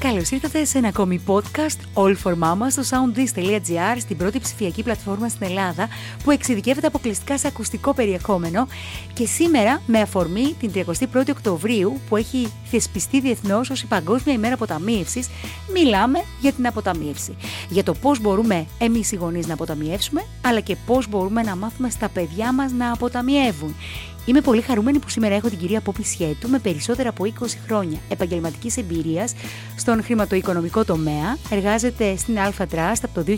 Καλώς ήρθατε σε ένα ακόμη podcast All for Mama στο sounddish.gr στην πρώτη ψηφιακή πλατφόρμα στην Ελλάδα που εξειδικεύεται αποκλειστικά σε ακουστικό περιεχόμενο και σήμερα με αφορμή την 31η Οκτωβρίου που έχει θεσπιστεί διεθνώς ως η Παγκόσμια ημέρα αποταμίευσης, μιλάμε για την αποταμίευση. Για το πώς μπορούμε εμείς οι γονείς να αποταμιεύσουμε αλλά και πώς μπορούμε να μάθουμε στα παιδιά μας να αποταμιεύουν. Είμαι πολύ χαρούμενη που σήμερα έχω την κυρία Πόπη Σιέτου με περισσότερα από 20 χρόνια επαγγελματικής εμπειρίας στον χρηματοοικονομικό τομέα. Εργάζεται στην Alpha Trust από το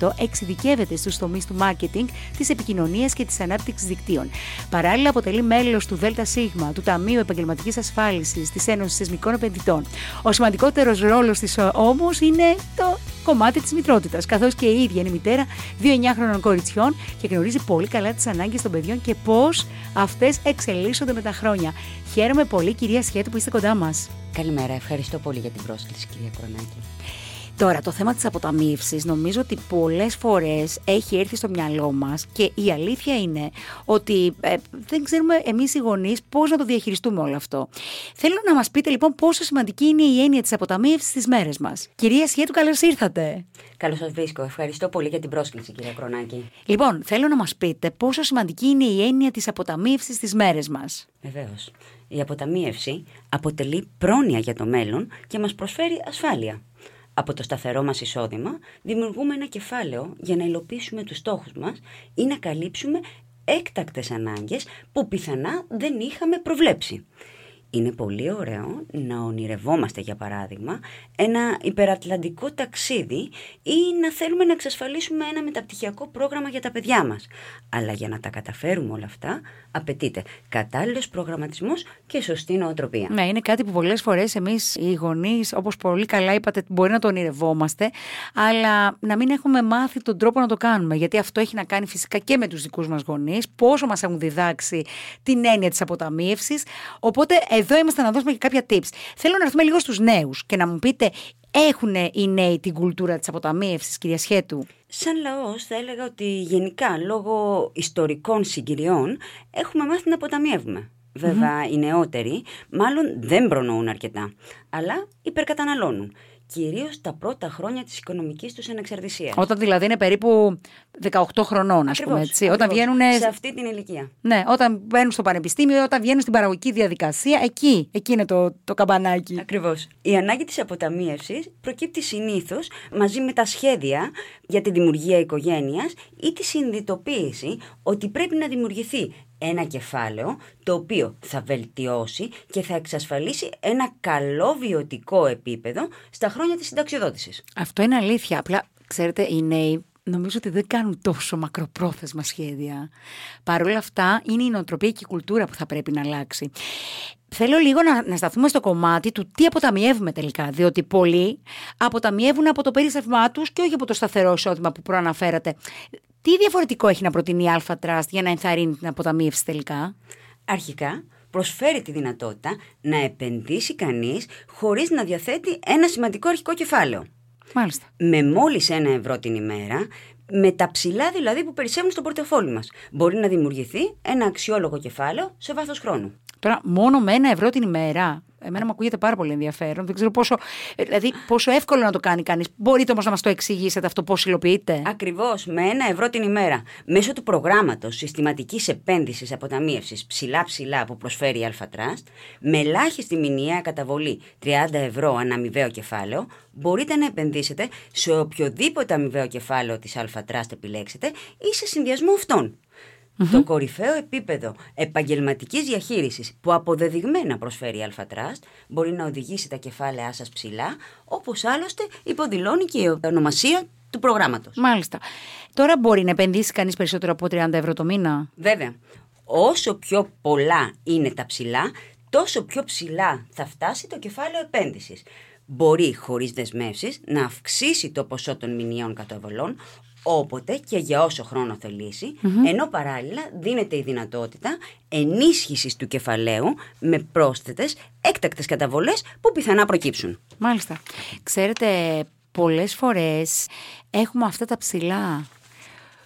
2008, εξειδικεύεται στους τομείς του marketing, της επικοινωνίας και της ανάπτυξης δικτύων. Παράλληλα, αποτελεί μέλος του ΔΣ, του Ταμείου Επαγγελματικής Ασφάλισης της Ένωσης Θεσμικών Επενδυτών. Ο σημαντικότερος ρόλος της όμως είναι το κομμάτι της μητρότητας, καθώς και η ίδια είναι μητέρα δύο 9χρονων κοριτσιών και γνωρίζει πολύ καλά τις ανάγκες των παιδιών και πώς αυτές εξελίσσονται με τα χρόνια. Χαίρομαι πολύ, κυρία Σχέτου, που είστε κοντά μας. Καλημέρα, ευχαριστώ πολύ για την πρόσκληση, κυρία Κρονάκη. Τώρα, το θέμα της αποταμίευσης νομίζω ότι πολλές φορές έχει έρθει στο μυαλό μας και η αλήθεια είναι ότι ε, δεν ξέρουμε εμείς οι γονείς πώς να το διαχειριστούμε όλο αυτό. Θέλω να μας πείτε λοιπόν πόσο σημαντική είναι η έννοια της αποταμίευσης στις μέρες μας. Κυρία Σχέτου, καλώς ήρθατε. Καλώς σας βρίσκω. Ευχαριστώ πολύ για την πρόσκληση, κυρία Κρονάκη. Λοιπόν, θέλω να μας πείτε πόσο σημαντική είναι η έννοια της αποταμίευσης στις μέρες μας. Βεβαίως. Η αποταμίευση αποτελεί πρόνοια για το μέλλον και μας προσφέρει ασφάλεια από το σταθερό μας εισόδημα δημιουργούμε ένα κεφάλαιο για να υλοποιήσουμε τους στόχους μας ή να καλύψουμε έκτακτες ανάγκες που πιθανά δεν είχαμε προβλέψει. Είναι πολύ ωραίο να ονειρευόμαστε για παράδειγμα ένα υπερατλαντικό ταξίδι ή να θέλουμε να εξασφαλίσουμε ένα μεταπτυχιακό πρόγραμμα για τα παιδιά μας. Αλλά για να τα καταφέρουμε όλα αυτά απαιτείται κατάλληλος προγραμματισμός και σωστή νοοτροπία. Ναι, είναι κάτι που πολλές φορές εμείς οι γονείς, όπως πολύ καλά είπατε, μπορεί να το ονειρευόμαστε, αλλά να μην έχουμε μάθει τον τρόπο να το κάνουμε. Γιατί αυτό έχει να κάνει φυσικά και με τους δικούς μας γονείς, πόσο μας έχουν διδάξει την έννοια της αποταμίευσης. Οπότε εδώ είμαστε να δώσουμε και κάποια tips. Θέλω να έρθουμε λίγο στους νέους και να μου πείτε έχουν οι νέοι την κουλτούρα της αποταμίευσης, κυρία Σχέτου; Σαν λαός θα έλεγα ότι γενικά λόγω ιστορικών συγκυριών έχουμε μάθει να αποταμιεύουμε. οι νεότεροι μάλλον δεν προνοούν αρκετά, αλλά υπερκαταναλώνουν κυρίως τα πρώτα χρόνια της οικονομικής τους ανεξαρτησίας. Όταν δηλαδή είναι περίπου 18 χρονών, ας πούμε έτσι. Όταν βγαίνουν. Σε αυτή την ηλικία. Ναι, όταν μπαίνουν στο πανεπιστήμιο, όταν βγαίνουν στην παραγωγική διαδικασία, εκεί, εκεί είναι το, το καμπανάκι. Ακριβώς. Η ανάγκη της αποταμίευσης προκύπτει συνήθως μαζί με τα σχέδια για τη δημιουργία οικογένειας ή τη συνειδητοποίηση ότι πρέπει να δημιουργηθεί ένα κεφάλαιο το οποίο θα βελτιώσει και θα εξασφαλίσει ένα καλό βιωτικό επίπεδο στα χρόνια της συνταξιοδότησης. Αυτό είναι αλήθεια. Απλά, ξέρετε, οι νέοι νομίζω ότι δεν κάνουν τόσο μακροπρόθεσμα σχέδια. Παρ' όλα αυτά, είναι η νοοτροπία και η κουλτούρα που θα πρέπει να αλλάξει. Θέλω λίγο να, να σταθούμε στο κομμάτι του τι αποταμιεύουμε τελικά. Διότι πολλοί αποταμιεύουν από το περίσσευμά τους και όχι από το σταθερό εισόδημα που προαναφέρατε. Τι διαφορετικό έχει να προτείνει η Αλφα Trust για να ενθαρρύνει την αποταμίευση τελικά; Αρχικά, προσφέρει τη δυνατότητα να επενδύσει κανείς χωρίς να διαθέτει ένα σημαντικό αρχικό κεφάλαιο. Μάλιστα. Με μόλις ένα ευρώ την ημέρα, με τα ψηλά δηλαδή που περισσεύουν στο πορτοφόλι μας, μπορεί να δημιουργηθεί ένα αξιόλογο κεφάλαιο σε βάθος χρόνου. Τώρα, μόνο με ένα ευρώ την ημέρα Εμένα μου ακούγεται πάρα πολύ ενδιαφέρον. Δεν ξέρω πόσο, δηλαδή, πόσο εύκολο να το κάνει κανείς. Μπορείτε όμως να μας το εξηγήσετε αυτό πώς υλοποιείται; Ακριβώς, με ένα ευρώ την ημέρα. Μέσω του προγράμματος συστηματικής επένδυσης αποταμίευσης ψηλά-ψηλά που προσφέρει η Αλφατράστ, με ελάχιστη μηνιαία καταβολή 30 ευρώ αναμοιβαίο κεφάλαιο, μπορείτε να επενδύσετε σε οποιοδήποτε αμοιβαίο κεφάλαιο της Αλφατράστ επιλέξετε ή σε συνδυασμό αυτών. Το κορυφαίο επίπεδο επαγγελματικής διαχείρισης που αποδεδειγμένα προσφέρει η Αλφατράστ μπορεί να οδηγήσει τα κεφάλαιά σας ψηλά, όπως άλλωστε υποδηλώνει και η ονομασία του προγράμματος. Μάλιστα. Τώρα μπορεί να επενδύσει κανείς περισσότερο από 30 ευρώ το μήνα; Βέβαια. Όσο πιο πολλά είναι τα ψηλά, τόσο πιο ψηλά θα φτάσει το κεφάλαιο επένδυσης. μπορεί χωρίς δεσμεύσεις να αυξήσει το ποσό των μηνιαίων καταβολών όποτε και για όσο χρόνο θελήσει, ενώ παράλληλα δίνεται η δυνατότητα ενίσχυσης του κεφαλαίου με πρόσθετες έκτακτες καταβολές που πιθανά προκύψουν. Μάλιστα. Ξέρετε, πολλές φορές έχουμε αυτά τα ψηλά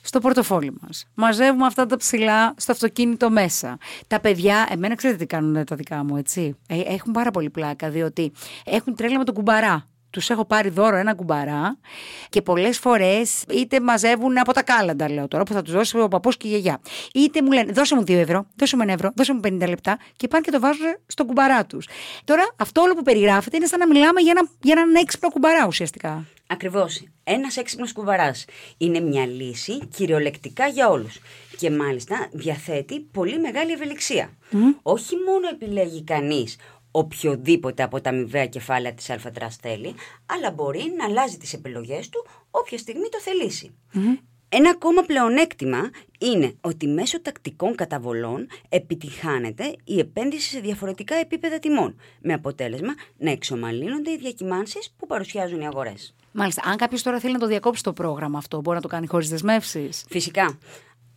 στο πορτοφόλι μας. Μαζεύουμε αυτά τα ψηλά στο αυτοκίνητο μέσα. Τα παιδιά, εμένα ξέρετε τι κάνουν τα δικά μου, έτσι. Ε, έχουν πάρα πολύ πλάκα, διότι έχουν τρέλα με τον κουμπαρά τους έχω πάρει δώρο ένα κουμπαρά και πολλές φορές είτε μαζεύουν από τα κάλαντα, λέω τώρα, που θα τους δώσει ο παππούς και η γιαγιά. Είτε μου λένε, δώσε μου 2 ευρώ, δώσε μου ένα ευρώ, δώσε μου 50 λεπτά και πάνε και το βάζουν στον κουμπαρά τους. Τώρα, αυτό όλο που περιγράφεται είναι σαν να μιλάμε για, ένα, για έναν έξυπνο κουμπαρά ουσιαστικά. Ακριβώς. Ένας έξυπνος κουμπαράς είναι μια λύση κυριολεκτικά για όλους. Και μάλιστα διαθέτει πολύ μεγάλη ευελιξία. Όχι μόνο επιλέγει κανείς οποιοδήποτε από τα αμοιβαία κεφάλαια της ΑΤΡΑΣ θέλει, αλλά μπορεί να αλλάζει τις επιλογές του όποια στιγμή το θελησει Ένα ακόμα πλεονέκτημα είναι ότι μέσω τακτικών καταβολών επιτυχάνεται η επένδυση σε διαφορετικά επίπεδα τιμών, με αποτέλεσμα να εξομαλύνονται οι διακυμάνσεις που παρουσιάζουν οι αγορές. Μάλιστα. Αν κάποιος τώρα θέλει να το διακόψει το πρόγραμμα αυτό, μπορεί να το κάνει χωρίς δεσμεύσεις; Φυσικά.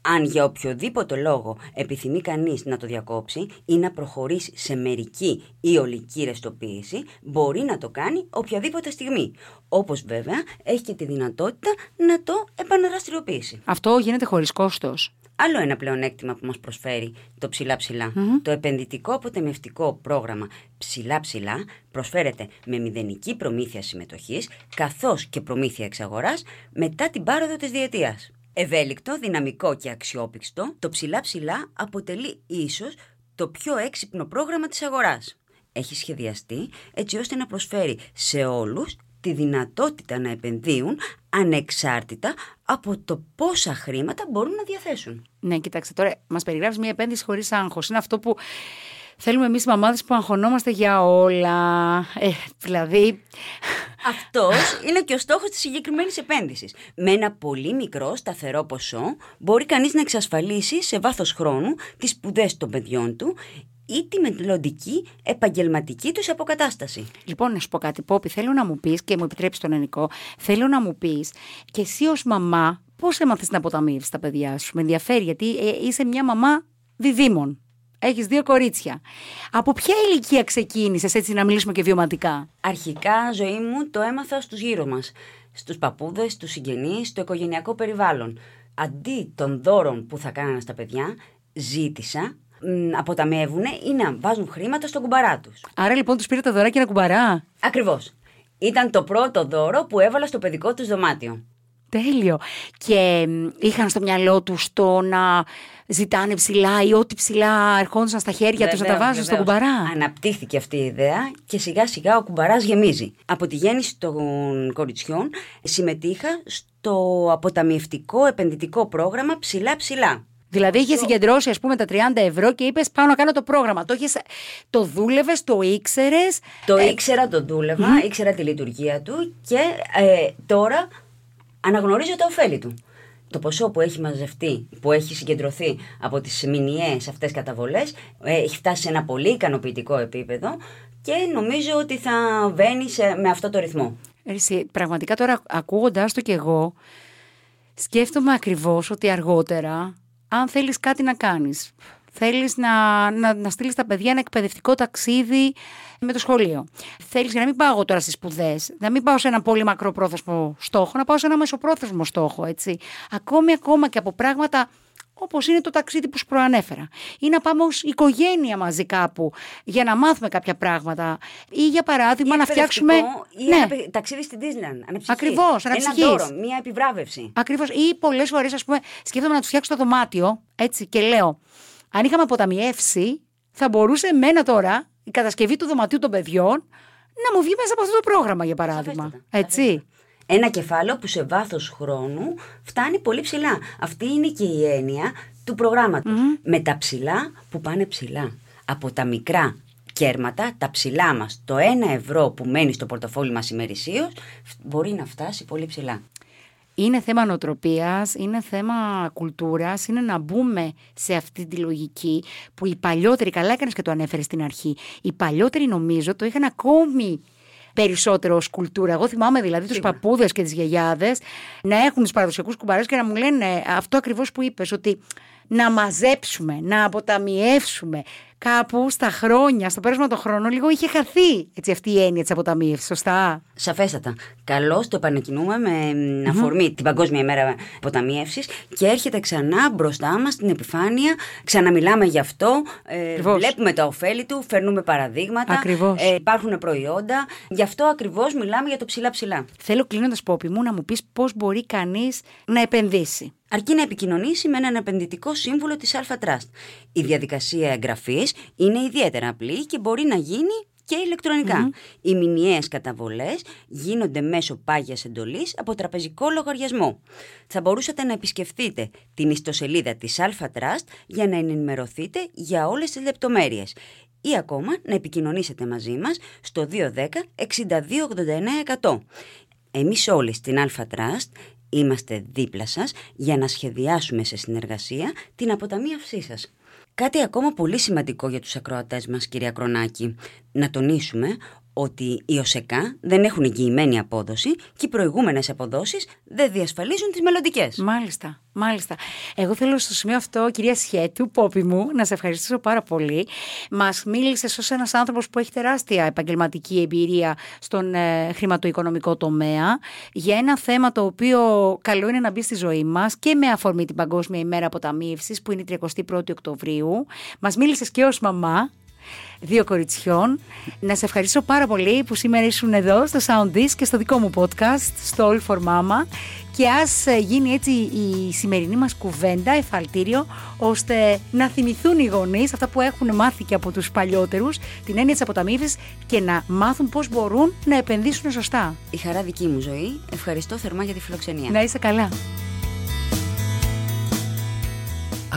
Αν για οποιοδήποτε λόγο επιθυμεί κανείς να το διακόψει ή να προχωρήσει σε μερική ή ολική ρεστοποίηση, μπορεί να το κάνει οποιαδήποτε στιγμή. Όπως βέβαια έχει και τη δυνατότητα να το επαναδραστηριοποιήσει. Αυτό γίνεται χωρίς κόστος. Άλλο ένα πλεονέκτημα που μας προσφέρει το ψηλά Το επενδυτικό αποτεμευτικό πρόγραμμα ψηλά ψηλά προσφέρεται με μηδενική προμήθεια συμμετοχής καθώς και προμήθεια εξαγοράς μετά την πάροδο της διετίας. Ευέλικτο, δυναμικό και αξιόπιστο, το ψηλά ψηλά αποτελεί ίσως το πιο έξυπνο πρόγραμμα της αγοράς. Έχει σχεδιαστεί έτσι ώστε να προσφέρει σε όλους τη δυνατότητα να επενδύουν ανεξάρτητα από το πόσα χρήματα μπορούν να διαθέσουν. Ναι, κοιτάξτε τώρα, μας περιγράφεις μια επένδυση χωρίς άγχος. Είναι αυτό που θέλουμε εμείς οι μαμάδες που αγχωνόμαστε για όλα. Ε, δηλαδή... Αυτός είναι και ο στόχος της συγκεκριμένης επένδυσης. Με ένα πολύ μικρό σταθερό ποσό μπορεί κανείς να εξασφαλίσει σε βάθος χρόνου τις σπουδές των παιδιών του ή τη μελλοντική επαγγελματική τους αποκατάσταση. Λοιπόν, να σου πω κάτι, Πόπι, θέλω να μου πεις και μου επιτρέψεις τον Ενικό, θέλω να μου πεις και εσύ ως μαμά, πώς έμαθες να αποταμίευει τα παιδιά σου; Με ενδιαφέρει, γιατί ε, είσαι μια μαμά διδήμων. Έχεις δύο κορίτσια. Από ποια ηλικία ξεκίνησες έτσι να μιλήσουμε και βιωματικά; Αρχικά, ζωή μου το έμαθα στους γύρω μας. Στους παππούδες, στους συγγενείς, στο οικογενειακό περιβάλλον. Αντί των δώρων που θα κάνανε στα παιδιά, ζήτησα αποταμιεύουν ή να βάζουν χρήματα στον κουμπαρά τους. Άρα λοιπόν τους πήρε τα δωράκι ένα κουμπαρά; Ακριβώς. Ήταν το πρώτο δώρο που έβαλα στο παιδικό τους δωμάτιο. Τέλειο. Και είχαν στο μυαλό τους το να ζητάνε ψηλά ή ό,τι ψηλά ερχόντουσαν στα χέρια τους να τα βάζουν στον κουμπαρά. Αναπτύχθηκε αυτή η ιδέα και σιγά σιγά ο κουμπαράς γεμίζει. Από τη γέννηση των κοριτσιών συμμετείχα στο αποταμιευτικό επενδυτικό πρόγραμμα ψηλά ψηλά. Δηλαδή είχε συγκεντρώσει ας πούμε τα 30 ευρώ και είπες πάω να κάνω το πρόγραμμα. Το, είχες, το δούλευες, το ήξερες. Το ε... ήξερα, το δούλευα, ήξερα τη λειτουργία του και ε, τώρα αναγνωρίζω τα ωφέλη του. Το ποσό που έχει μαζευτεί, που έχει συγκεντρωθεί από τις μηνιαίες αυτές καταβολές, ε, έχει φτάσει σε ένα πολύ ικανοποιητικό επίπεδο και νομίζω ότι θα βαίνει με αυτό το ρυθμό. Εσύ, πραγματικά τώρα ακούγοντάς το κι εγώ, σκέφτομαι ακριβώς ότι αργότερα, αν θέλεις κάτι να κάνεις, θέλεις να, να, να στείλεις τα παιδιά ένα εκπαιδευτικό ταξίδι με το σχολείο. Θέλεις για να μην πάω τώρα στις σπουδές, να μην πάω σε ένα πολύ μακροπρόθεσμο στόχο, να πάω σε ένα μεσοπρόθεσμο στόχο, έτσι. Ακόμη ακόμα και από πράγματα όπως είναι το ταξίδι που σου προανέφερα. Ή να πάμε ως οικογένεια μαζί κάπου για να μάθουμε κάποια πράγματα. Ή για παράδειγμα να φτιάξουμε. Ή ναι. ένα ταξίδι στην Disneyland. Ακριβώς, Ένα δώρο, μια επιβράβευση. Ακριβώς. Ή πολλές φορές, ας πούμε, σκέφτομαι να τους φτιάξω το δωμάτιο έτσι και λέω, αν είχαμε αποταμιεύσει, θα μπορούσε εμένα τώρα η κατασκευή του δωματίου των παιδιών να μου βγει μέσα από αυτό το πρόγραμμα, για παράδειγμα. Έτσι. Ένα κεφάλαιο που σε βάθος χρόνου φτάνει πολύ ψηλά. Αυτή είναι και η έννοια του προγραμματος Με τα ψηλά που πάνε ψηλά. Από τα μικρά κέρματα, τα ψηλά μας, το ένα ευρώ που μένει στο πορτοφόλι μας ημερησίως, μπορεί να φτάσει πολύ ψηλά. Είναι θέμα νοοτροπίας, είναι θέμα κουλτούρας, είναι να μπούμε σε αυτή τη λογική που οι παλιότεροι, καλά έκανες και το ανέφερες στην αρχή, οι παλιότεροι νομίζω το είχαν ακόμη περισσότερο ως κουλτούρα. Εγώ θυμάμαι δηλαδή τους παππούδες και τις γιαγιάδες να έχουν τους παραδοσιακούς κουμπάρε και να μου λένε αυτό ακριβώς που είπες, ότι να μαζέψουμε, να αποταμιεύσουμε, κάπου στα χρόνια, στο πέρασμα των χρόνων, λίγο είχε χαθεί έτσι, αυτή η έννοια της αποταμίευσης. Σωστά; Σαφέστατα. Καλώς το επανεκκινούμε με αφορμή την Παγκόσμια ημέρα αποταμίευσης και έρχεται ξανά μπροστά μας στην επιφάνεια. Ξαναμιλάμε γι' αυτό. Ε, βλέπουμε τα ωφέλη του, φέρνουμε παραδείγματα. Ακριβώς. Ε, υπάρχουν προϊόντα. Γι' αυτό ακριβώς μιλάμε για το ψηλά-ψηλά. Θέλω κλείνοντας, Πόπι μου, να μου πεις πώς μπορεί κανείς να επενδύσει αρκεί να επικοινωνήσει με έναν επενδυτικό σύμβουλο της Alpha Trust. Η διαδικασία εγγραφής είναι ιδιαίτερα απλή και μπορεί να γίνει και ηλεκτρονικά. Οι μηνιαίες καταβολές γίνονται μέσω πάγιας εντολής από τραπεζικό λογαριασμό. Θα μπορούσατε να επισκεφτείτε την ιστοσελίδα της Alpha Trust για να ενημερωθείτε για όλες τις λεπτομέρειες ή ακόμα να επικοινωνήσετε μαζί μας στο 210 6289 100. Εμείς όλοι στην Alpha Trust Είμαστε δίπλα σας για να σχεδιάσουμε σε συνεργασία την αποταμίευσή σας. Κάτι ακόμα πολύ σημαντικό για τους ακροατές μας, κυρία Κρονάκη, να τονίσουμε ότι οι ΟΣΕΚΑ δεν έχουν εγγυημένη απόδοση και οι προηγούμενες αποδόσεις δεν διασφαλίζουν τις μελλοντικές. Μάλιστα, μάλιστα. Εγώ θέλω στο σημείο αυτό, κυρία Σχέτου, πόπι μου, να σε ευχαριστήσω πάρα πολύ. Μας μίλησες ως ένας άνθρωπος που έχει τεράστια επαγγελματική εμπειρία στον ε, χρηματοοικονομικό τομέα για ένα θέμα το οποίο καλό είναι να μπει στη ζωή μας και με αφορμή την Παγκόσμια ημέρα αποταμίευσης που είναι η 31η Οκτωβρίου. Μας μίλησες και ως μαμά δύο κοριτσιών. Να σε ευχαριστήσω πάρα πολύ που σήμερα ήσουν εδώ στο Sound Disc και στο δικό μου podcast, στο All for Mama. Και ας ε, γίνει έτσι η σημερινή μας κουβέντα, εφαλτήριο, ώστε να θυμηθούν οι γονείς αυτά που έχουν μάθει και από τους παλιότερους, την έννοια της αποταμίευσης και να μάθουν πώς μπορούν να επενδύσουν σωστά. Η χαρά δική μου ζωή. Ευχαριστώ θερμά για τη φιλοξενία. Να είσαι καλά.